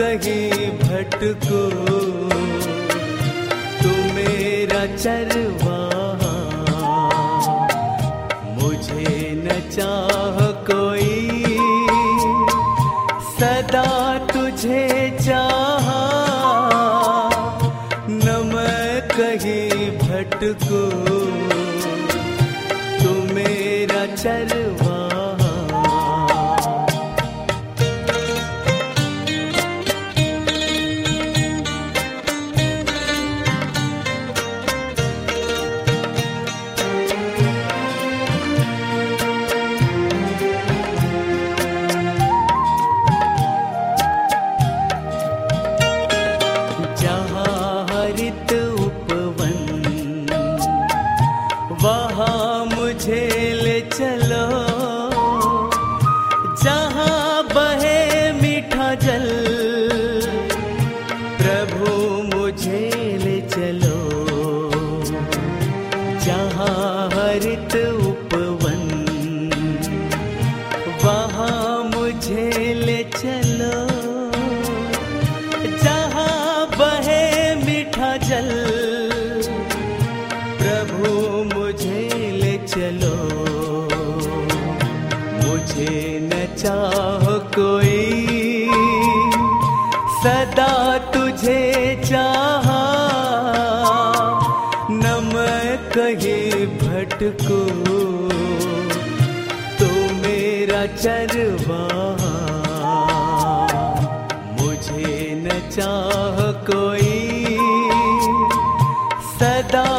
कहीं भटको। तू मेरा चरवा मुझे न मेरा चरवाहा मुझे न चाह कोई सदा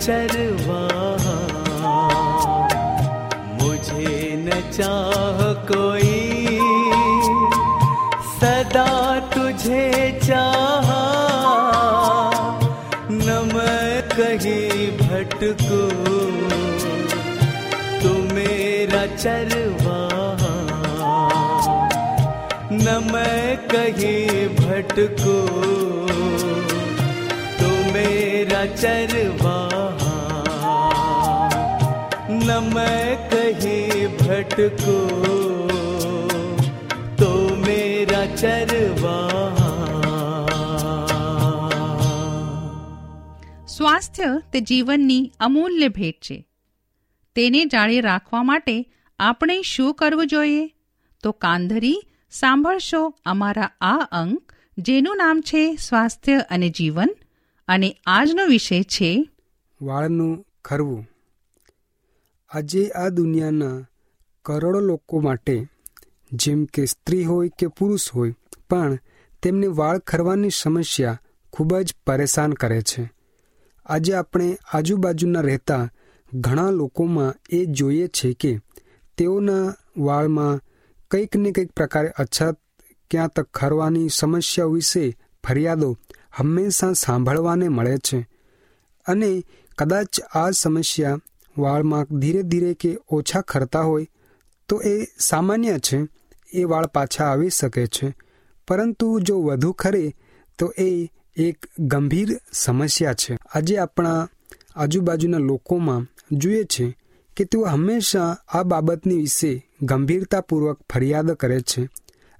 चरवाहा। मुझे न चाह कोई। सदा तुझे चाह। न मैं कहीं भटको। तू मेरा चरवाहा। न मैं कहीं भटको। तू मेरा चरवाहा। न मैं कहीं भटको तो मेरा चरवाहा સ્વાસ્થ્ય તે જીવનની અમૂલ્ય ભેટ છે તેને જાળી રાખવા માટે આપણે શું કરવું જોઈએ તો કાંધરી સાંભળશો અમારા આ અંક જેનું નામ છે સ્વાસ્થ્ય અને જીવન અને આજનો વિષય છે વાળનું ખરવું આજે આ દુનિયાના કરોડો લોકો માટે, જેમ કે સ્ત્રી હોય કે પુરુષ હોય, પણ તેમને વાળ ખરવાની સમસ્યા ખૂબ જ પરેશાન કરે છે. આજે આપણે આજુબાજુના રહેતા ઘણા લોકોમાં એ જોઈએ છે કે તેઓના વાળમાં કંઈક ને કંઈક પ્રકારે અછત ક્યાં તક ખરવાની સમસ્યાઓ વિશે ફરિયાદો હંમેશા સાંભળવાને મળે છે. અને કદાચ આ સમસ્યા વાળમાં ધીરે ધીરે કે ઓછા ખરતા હોય, તો એ સામાન્ય છે, એ વાળ પાછા આવી શકે છે. પરંતુ જો વધુ ખરે, તો એ એક ગંભીર સમસ્યા છે. આજે આપણા આજુબાજુના લોકોમાં જોઈએ છે કે તેઓ હંમેશા આ બાબતની વિશે ગંભીરતાપૂર્વક ફરિયાદ કરે છે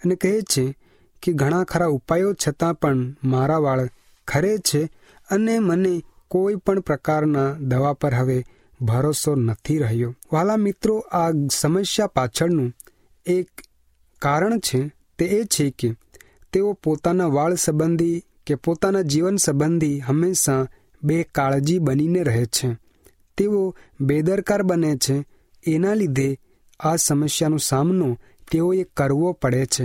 અને કહે છે કે ઘણા ખરા ઉપાયો છતાં પણ મારા વાળ ખરે છે અને મને કોઈ પણ પ્રકારના દવા પર હવે ભરોસો નથી રહ્યો. વાલા મિત્રો, આ સમસ્યા પાછળનું એક કારણ છે, તે એ છે કે તેઓ પોતાના વાળ સંબંધી કે પોતાના જીવન સંબંધી હંમેશા બે કાળજી બનીને રહે છે. તેઓ બેદરકાર બને છે. એના લીધે આ સમસ્યાનો સામનો તેઓએ કરવો પડે છે.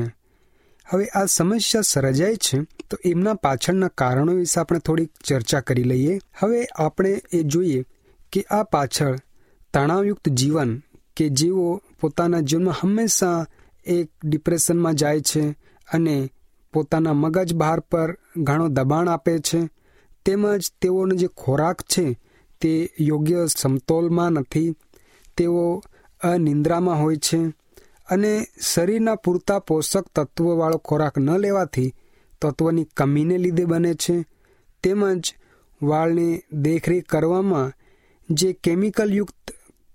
હવે આ સમસ્યા સર્જાય છે, તો એમના પાછળના કારણો વિશે આપણે થોડીક ચર્ચા કરી લઈએ. હવે આપણે એ જોઈએ કે આ પાછળ તણાવયુક્ત જીવન કે જેઓ પોતાના જીવનમાં હંમેશા એક ડિપ્રેશનમાં જાય છે અને પોતાના મગજ બહાર પર ઘણો દબાણ આપે છે, તેમજ તેઓનો જે ખોરાક છે તે યોગ્ય સમતોલમાં નથી, તેઓ અનિંદ્રામાં હોય છે અને શરીરના પૂરતા પોષક તત્વવાળો ખોરાક ન લેવાથી તત્વની કમીને લીધે બને છે, તેમજ વાળને દેખરેખ કરવામાં જે કેમિકલયુક્ત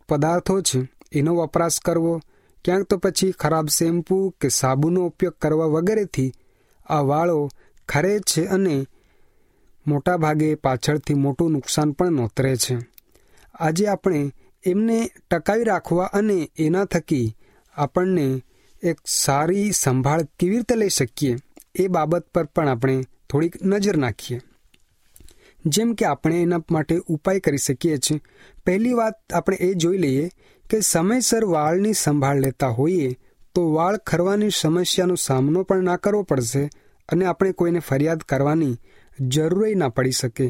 પદાર્થો છે, એનો વપરાશ કરવો, ક્યાંક તો પછી ખરાબ શેમ્પૂ કે સાબુનો ઉપયોગ કરવા વગેરેથી આ વાળો ખરે છે અને મોટાભાગે પાછળથી મોટું નુકસાન પણ નોતરે છે. આજે આપણે એમને ટકાવી રાખવા અને એના થકી આપણને એક સારી સંભાળ કેવી રીતે લઈ શકીએ, એ બાબત પર પણ આપણે થોડીક નજર નાખીએ. જેમ કે આપણે એના માટે ઉપાય કરી શકીએ છીએ. પહેલી વાત આપણે એ જોઈ લઈએ કે સમયસર વાળની સંભાળ લેતા હોઈએ તો વાળ ખરવાની સમસ્યાનો સામનો પણ ના કરવો પડશે અને આપણે કોઈને ફરિયાદ કરવાની જરૂર ના પડી શકે.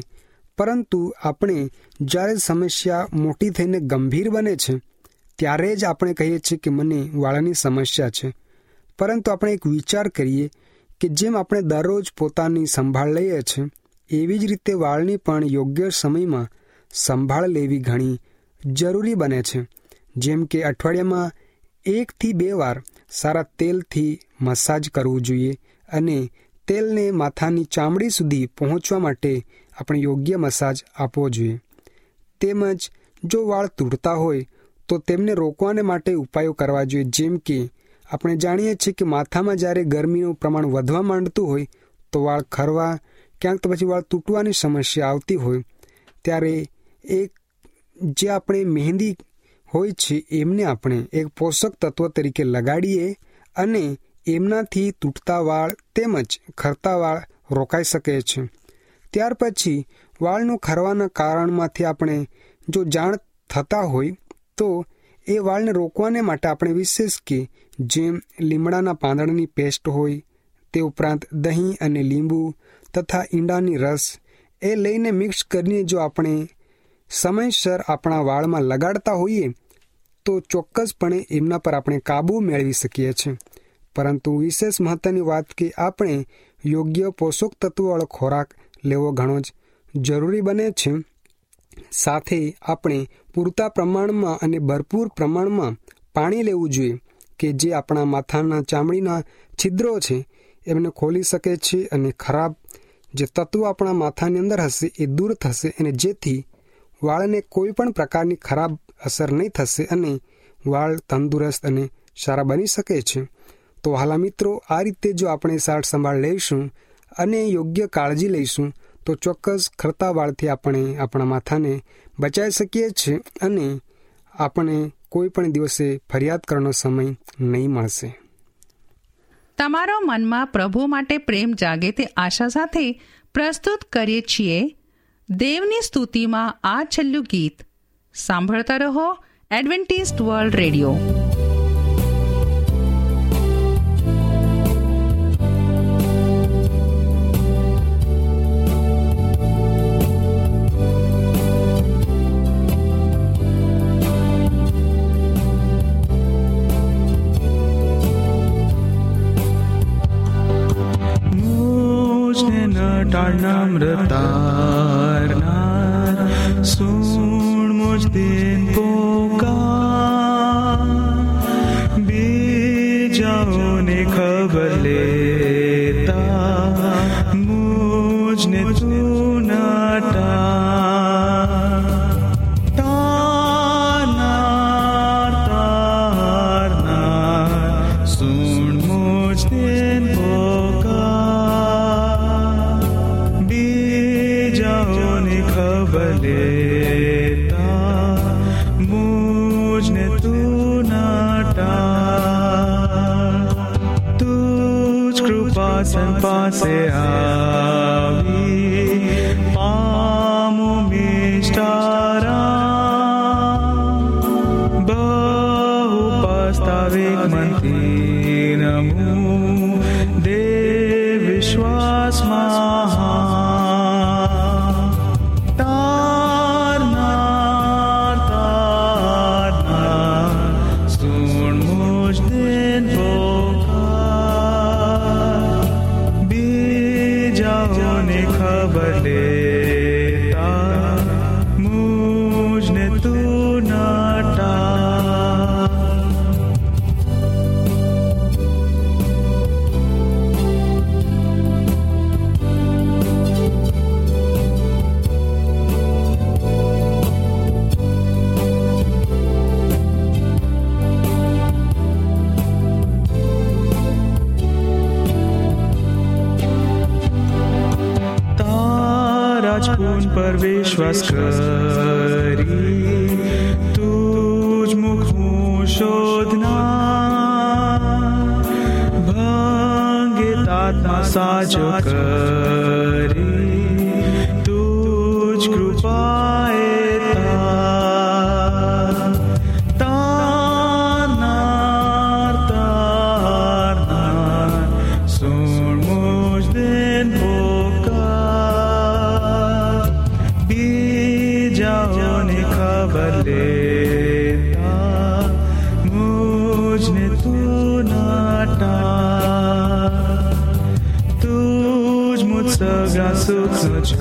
પરંતુ આપણે જ્યારે સમસ્યા મોટી થઈને ગંભીર બને છે, ત્યારે જ આપણે કહીએ છીએ કે મને વાળની સમસ્યા છે. પરંતુ આપણે એક વિચાર કરીએ કે જેમ આપણે દરરોજ પોતાની સંભાળ લઈએ છીએ એવી જ રીતે વાળની પણ યોગ્ય સમયમાં સંભાળ લેવી ઘણી જરૂરી બને છે. જેમ કે અઠવાડિયામાં એકથી બે વાર સારા તેલથી મસાજ કરવું જોઈએ અને તેલને માથાની ચામડી સુધી પહોંચવા માટે આપણે યોગ્ય મસાજ આપવો જોઈએ. તેમજ જો વાળ તૂટતા હોય તો તેમને રોકવાને માટે ઉપાયો કરવા જોઈએ. જેમ કે આપણે જાણીએ છીએ કે માથામાં જ્યારે ગરમીનું પ્રમાણ વધવા માંડતું હોય તો વાળ ખરવા ક્યાંક તો પછી વાળ તૂટવાની સમસ્યા આવતી હોય, ત્યારે એક જે આપણે મહેંદી હોય છે, એમને આપણે એક પોષક તત્વ તરીકે લગાડીએ અને એમનાથી તૂટતા વાળ તેમજ ખરતા વાળ રોકાઈ શકે છે. ત્યાર પછી વાળનું ખરવાના કારણમાંથી આપણે જો જાણ થતા હોય, તો એ વાળને રોકવાને માટે આપણે વિશેષ કે જેમ લીમડાના પાંદડાની પેસ્ટ હોય, તે ઉપરાંત દહીં અને લીંબુ તથા ઈંડાની રસ એ લઈને મિક્સ કરીને જો આપણે. સમયસર આપણા વાળમાં લગાડતા હોઈએ તો ચોક્કસપણે એમના પર આપણે કાબૂ મેળવી શકીએ છીએ. પરંતુ વિશેષ મહત્વની વાત કે આપણે યોગ્ય પોષક તત્વવાળો ખોરાક લેવો ઘણો જ જરૂરી બને છે. સાથે આપણે પૂરતા પ્રમાણમાં અને ભરપૂર પ્રમાણમાં પાણી લેવું જોઈએ કે જે આપણા માથાના ચામડીના છિદ્રો છે, એમને ખોલી શકે છે અને ખરાબ જે તત્વ આપણા માથાની અંદર હશે એ દૂર થશે અને જેથી વાળને કોઈ પણ પ્રકારની ખરાબ અસર નહીં થશે અને વાળ તંદુરસ્ત અને સારા બની શકે છે. તો હાલા મિત્રો, આ રીતે જો આપણે સાર સંભાળ લઈશું અને યોગ્ય કાળજી લઈશું, તો ચોક્કસ ખરતા વાળથી આપણે આપણા માથાને બચાવી શકીએ છીએ અને આપણે કોઈ પણ દિવસે ફરિયાદ કરવાનો સમય નહીં મળશે. તમારો મનમાં પ્રભુ માટે પ્રેમ જાગે તે આશા સાથે પ્રસ્તુત કરીએ છીએ. દેવની સ્તુતિમાં આ છેલ્લું ગીત. સાંભળતા રહો એડવેન્ટિસ્ટ વર્લ્ડ રેડિયો. ટાણામૃતારનાર સૂણ મુજ દિન પોકા બીજાઓને ખબર લે. 这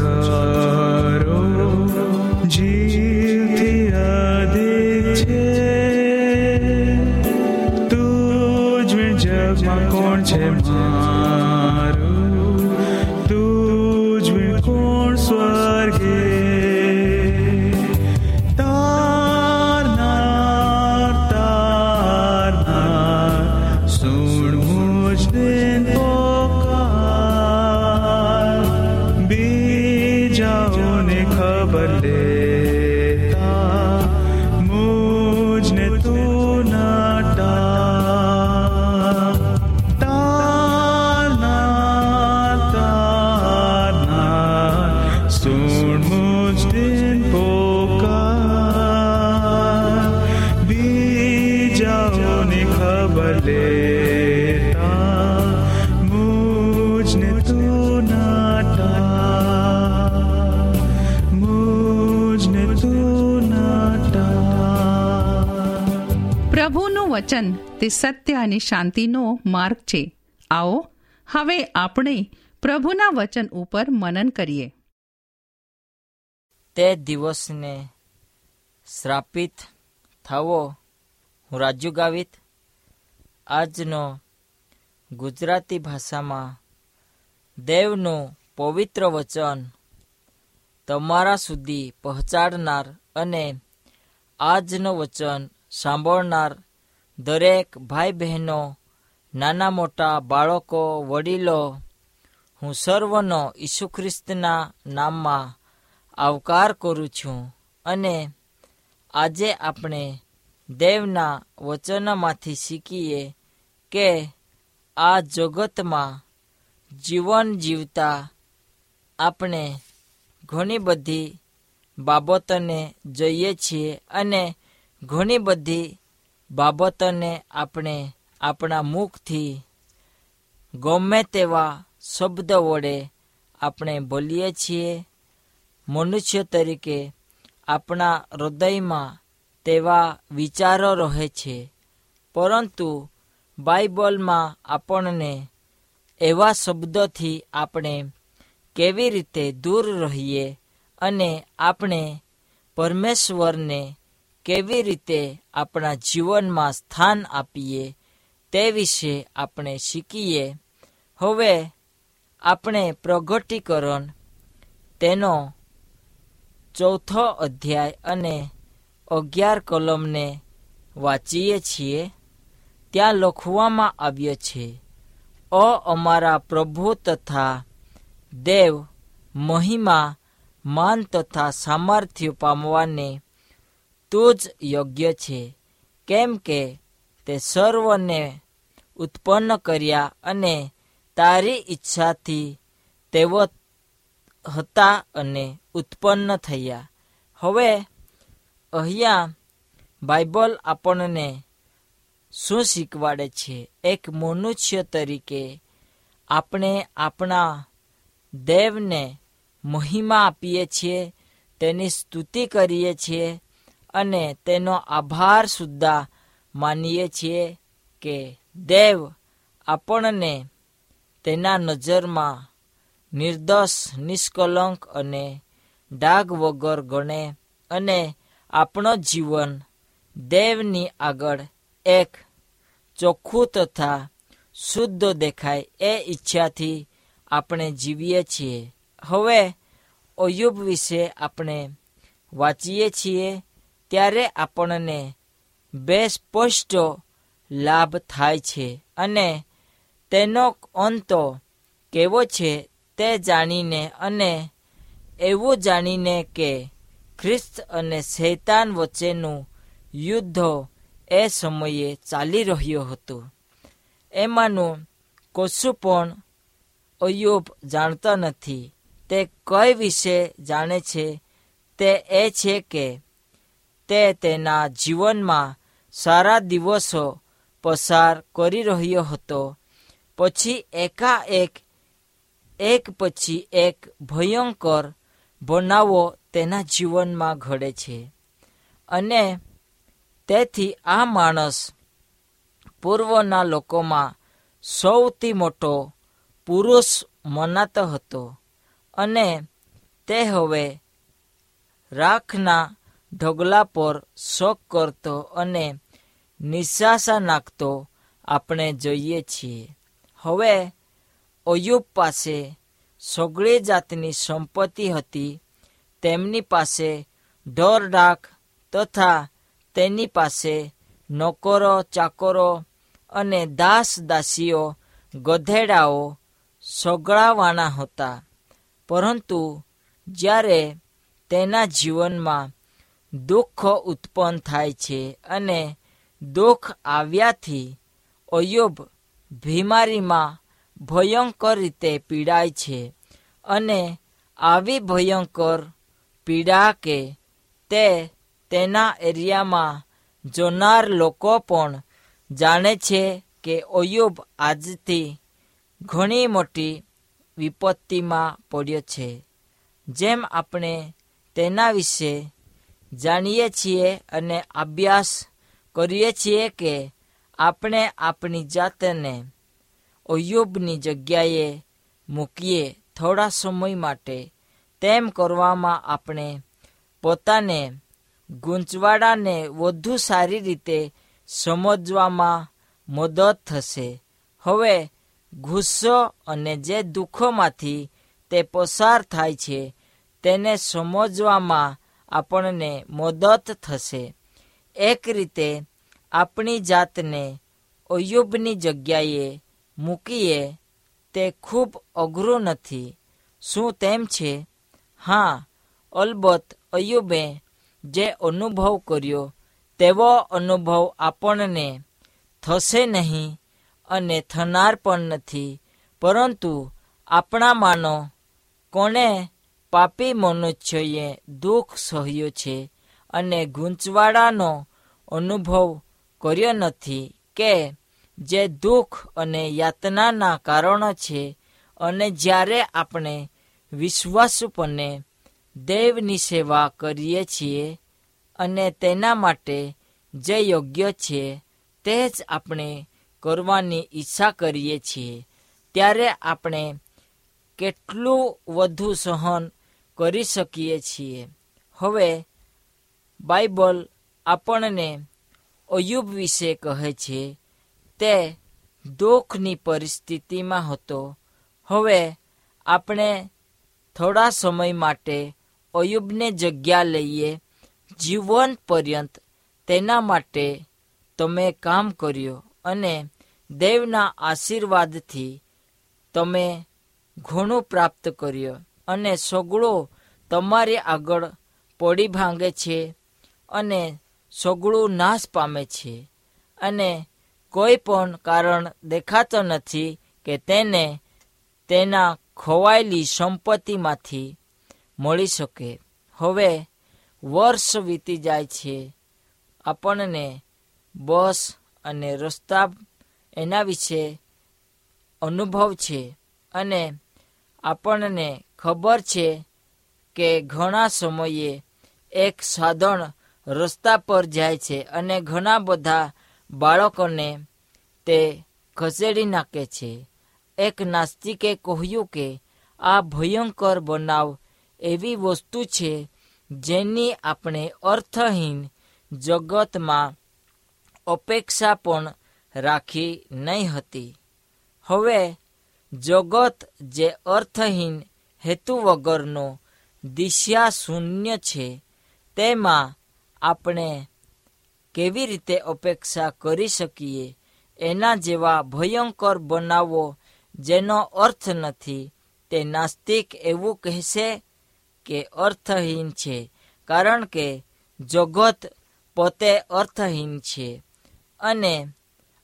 સત્ય અને શાંતિનો માર્ગ છે. આવો, હવે આપણે પ્રભુના વચન ઉપર મનન કરીએ. તે દિવસને શ્રાપિત થવો હું રાજુ ગાવિત આજનો ગુજરાતી ભાષામાં દેવનું પવિત્ર વચન તમારા સુધી પહોંચાડનાર અને આજનું વચન સાંભળનાર દરેક ભાઈ બહેનો નાના મોટા બાળકો, વડીલો, હું સર્વનો ઈસુ ખ્રિસ્તના નામમાં આવકાર કરું છું અને આજે આપણે દેવના વચનમાંથી શીખીએ કે આ જગતમાં જીવન જીવતા આપણે ઘણી બધી બાબતોને જોઈએ છીએ અને ઘણી બધી બાબતોને આપણે આપણા મુખથી ગમે તેવા શબ્દ વડે આપણે બોલીએ છીએ. મનુષ્ય તરીકે આપણા હૃદયમાં તેવા વિચારો રહે છે. પરંતુ બાઇબલમાં આપણને એવા શબ્દોથી આપણે કેવી રીતે દૂર રહીએ અને આપણે પરમેશ્વરને કેવી રીતે આપણા જીવનમાં સ્થાન આપીએ તે વિશે આપણે શીખીએ. હવે આપણે પ્રગટીકરણ તેનો ચોથો અધ્યાય અને અગિયાર કલમને વાંચીએ છીએ. ત્યાં લખવામાં આવ્યો છે, અ અમારા પ્રભુ તથા દેવ મહિમા, માન તથા સામર્થ્ય પામવાને તું જ યોગ્ય છે. કેમ કે તે સર્વને ઉત્પન્ન કર્યા અને તારી ઈચ્છાથી તેઓ હતા અને ઉત્પન્ન થયા. હવે અહીંયા બાઇબલ આપણને શું શીખવાડે છે? એક મનુષ્ય તરીકે આપણે આપણા દેવને મહિમા આપીએ છીએ, તેની સ્તુતિ કરીએ છીએ અને તેનો આભાર સુદ્ધા માનીએ છીએ કે દેવ આપણને તેના નજરમાં નિર્દોષ, નિષ્કલંક અને ડાઘ વગર ગણે અને આપણો જીવન દેવની આગળ એક ચોખ્ખું તથા શુદ્ધ દેખાય એ ઈચ્છાથી આપણે જીવીએ છીએ. હવે અયુબ વિશે આપણે વાંચીએ છીએ ત્યારે આપણને બે સ્પષ્ટ લાભ થાય છે અને તેનો અંતો કેવો છે તે જાણીને અને એવું જાણીને કે ખ્રિસ્ત અને શૈતાન વચ્ચેનું યુદ્ધ એ સમયે ચાલી રહ્યું હતું. એમાંનું કશું પણ અયુબ જાણતા નથી. તે કઈ વિશે જાણે છે તે એ છે કે તે તેના જીવનમાં સારા દિવસો પસાર કરી રહ્યો હતો. પછી એકાએક, એક પછી એક ભયંકર બનાવો તેના જીવનમાં ઘડે છે. અને તેથી આ માણસ પૂર્વના લોકોમાં સૌથી મોટો પુરુષ મનાતો હતો. અને તે હવે રાખના ઢગલા પર શોક કરતો અને નિશાસા નાખતો આપણે જોઈએ છીએ. હવે અયુબ પાસે સગળી જાતની સંપત્તિ હતી, તેમની પાસે ઢોર ડાક તથા તેની પાસે નોકરો, ચાકરો અને દાસ દાસીઓ ગધેડાઓ સગળાવાના હતા. પરંતુ જ્યારે તેના જીવનમાં દુઃખ ઉત્પન્ન થાય છે અને દુઃખ આવ્યાથી અયુબ બીમારીમાં ભયંકર રીતે પીડાય છે અને આવી ભયંકર પીડા કે તે તેના એરિયામાં જોનાર લોકો પણ જાણે છે કે અયુબ આજથી ઘણી મોટી વિપત્તિમાં પડ્યો છે. જેમ આપણે તેના વિશે જાણીએ છીએ અને અભ્યાસ કરીએ છીએ કે આપણે આપણી જાતને અયુબની જગ્યાએ મૂકીએ થોડા સમય માટે. તેમ કરવામાં આપણે પોતાને ગૂંચવાડાને વધુ સારી રીતે સમજવામાં મદદ થશે. હવે ગુસ્સો અને જે દુઃખોમાંથી તે પસાર થાય છે તેને સમજવામાં આપણને મદદ થશે. એક રીતે, આપણી જાતને અયુબની જગ્યાએ મૂકીએ તે ખૂબ અઘરું નથી. શું તેમ છે? હા, અલબત્ત અયુબે જે અનુભવ કર્યો, તેવો અનુભવ આપણને થશે નહીં અને થનાર પણ નથી. પરંતુ આપણામાંનો કોણે પાપી મનુષ્યએ દુઃખ સહ્યું છે અને ગૂંચવાડાનો અનુભવ કર્યો નથી કે જે દુઃખ અને યાતનાના કારણો છે અને જ્યારે આપણે વિશ્વાસપણે દેવની સેવા કરીએ છીએ અને તેના માટે જે યોગ્ય છે તે જ આપણે કરવાની ઈચ્છા કરીએ છીએ, ત્યારે આપણે કેટલું વધુ સહન કરી શકીએ છીએ. હવે બાઇબલ આપણને અયુબ વિશે કહે છે, તે દુઃખની પરિસ્થિતિમાં હતો. હવે આપણે થોડા સમય માટે અયુબને જગ્યા લઈએ, જીવન પર્યંત. તેના માટે તમે કામ કર્યો અને દેવના આશીર્વાદથી તમે ઘણું પ્રાપ્ત કર્યો. અને સગળો તમારી આગળ પડી ભાંગે છે અને સગળું નાશ પામે છે. અને કોઈ પણ કારણ દેખાતો નથી કે તેને તેના ખોવાયેલી સંપત્તિમાંથી મળી શકે. હવે વર્ષ વીતી જાય છે. આપણને બસ અને રસ્તા એના વિશે અનુભવ છે અને આપણને ખબર છે કે ઘણા સમયે એક સાધન રસ્તા પર જાય છે અને ઘણા બધા બાળકોને તે ખસેડી નાખે છે. એક નાસ્તિકે કહ્યું કે, આ ભયંકર બનાવ એવી વસ્તુ છે જેની આપણે અર્થહીન જગતમાં અપેક્ષા પણ રાખી નહીં હતી. હવે, જગત જે અર્થહીન હેતુ વગરનો દિશા શૂન્ય છે. તેમાં આપણે કેવી રીતે અપેક્ષા કરી શકીએ? એના જેવા ભયંકર બનાવો જેનો અર્થ નથી. તે નાસ્તિક એવું કહેશે કે અર્થહીન છે, કારણ કે જગત પોતે અર્થહીન છે. અને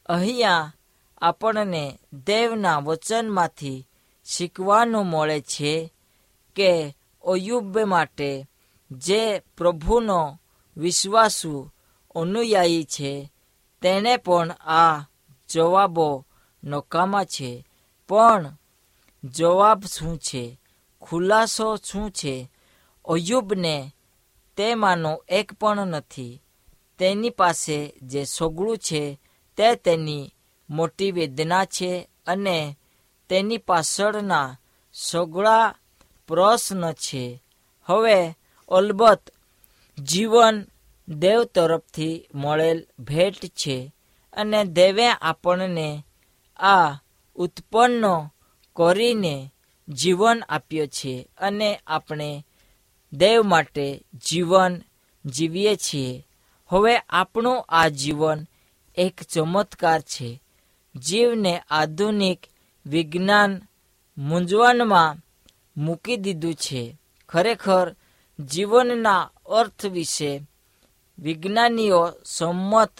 અહીંયા આપણને દેવના વચનમાંથી શીખવાનું મળે છે કે અયુબ માટે જે પ્રભુનો વિશ્વાસુ અનુયાયી છે તેણે પણ આ જવાબો નકામા છે. પણ જવાબ શું છે? ખુલાસો શું છે? અયુબને તેમાંનો એક પણ નથી. તેની પાસે જે સોગળું છે, તે તેની મોટી વેદના છે અને તેની પાછળના સગળા પ્રશ્ન છે. હવે અલબત્ત જીવન દેવ તરફથી મળેલ ભેટ છે અને દેવે આપણને આ ઉત્પન્ન કરીને જીવન આપ્યો છે અને આપણે દેવ માટે જીવન જીવીએ છીએ. હવે આપણું આ જીવન એક ચમત્કાર છે. જીવને આધુનિક વિજ્ઞાન મૂંઝવણમાં મૂકી દીધું છે. ખરેખર જીવનના અર્થ વિશે વિજ્ઞાનીઓ સંમત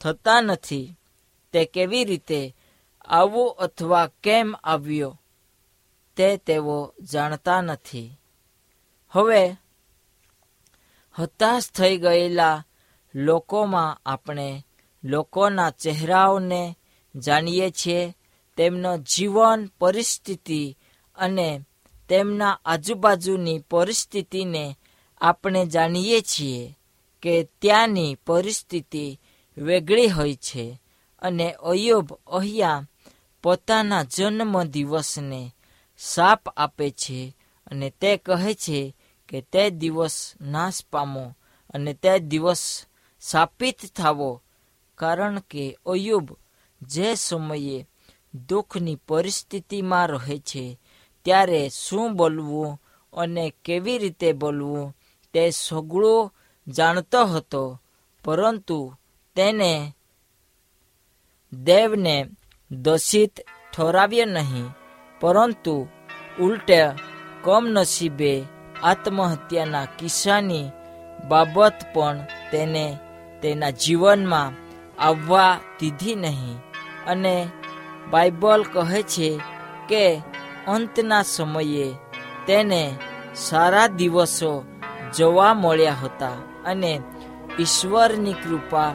થતા નથી. તે કેવી રીતે આવું અથવા કેમ આવ્યો તે તેઓ જાણતા નથી. હવે હતાશ થઈ ગયેલા લોકોમાં આપણે લોકોના ચહેરાઓને જાણીએ છીએ. તેમનો જીવન, પરિસ્થિતિ અને તેમના આજુબાજુની પરિસ્થિતિને આપણે જાણીએ છીએ કે ત્યાંની પરિસ્થિતિ વેગળી હોય છે અને અયુબ અહીંયા પોતાના જન્મ દિવસને સાપ આપે છે અને તે કહે છે કે તે દિવસ નાશ પામો અને તે દિવસ સાપિત થાવો. કારણ કે અયુબ જે સમયે દુઃખની પરિસ્થિતિમાં રહે છે. ત્યારે શું બોલવું અને કેવી રીતે બોલવું તે સગળું જાણતો હતો. પરંતુ તેને દેવને દોષિત ઠરાવ્યો નહીં. પરંતુ ઉલટે કમનસીબે આત્મહત્યાના કિસ્સાની બાબત પણ તેને તેના જીવનમાં આવવા દીધી નહીં. અને બાઇબલ કહે છે કે અંતના સમયે તેને સારા દિવસો જોવા મળ્યા હતા અને ઈશ્વરની કૃપા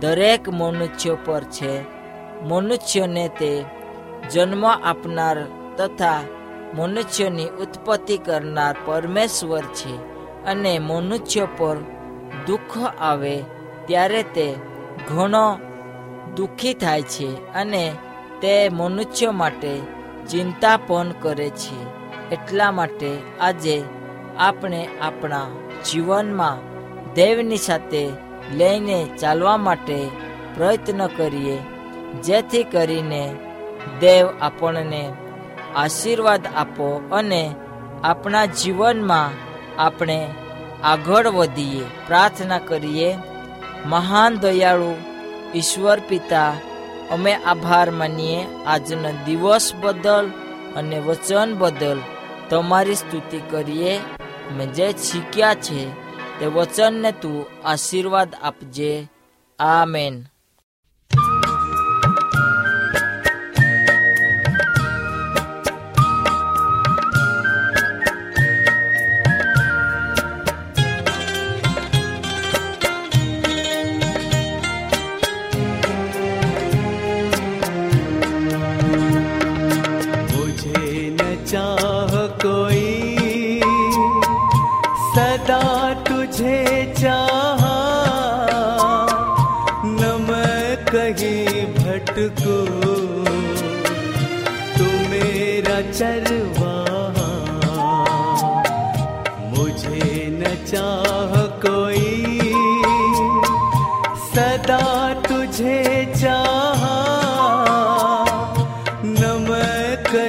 દરેક મનુષ્ય પર છે. મનુષ્યને તે જન્મ આપનાર તથા મનુષ્યની ઉત્પત્તિ કરનાર પરમેશ્વર છે અને મનુષ્ય પર દુઃખ આવે ત્યારે તે ઘણો દુઃખી થાય છે અને તે મનુષ્ય માટે ચિંતા પણ કરે છે. એટલા માટે આજે આપણે આપણા જીવનમાં દેવની સાથે લઈને ચાલવા માટે પ્રયત્ન કરીએ, જેથી કરીને દેવ આપણને આશીર્વાદ આપો અને આપણા જીવનમાં આપણે આગળ વધીએ. પ્રાર્થના કરીએ, મહાન દયાળુ ઈશ્વર પિતા અમે આભાર માનીએ. આજના દિવસ બદલ અને વચન બદલ તમારી સ્તુતિ કરીએ. અમે જે શીખ્યા છે તે વચનને તું આશીર્વાદ આપજે. આમેન.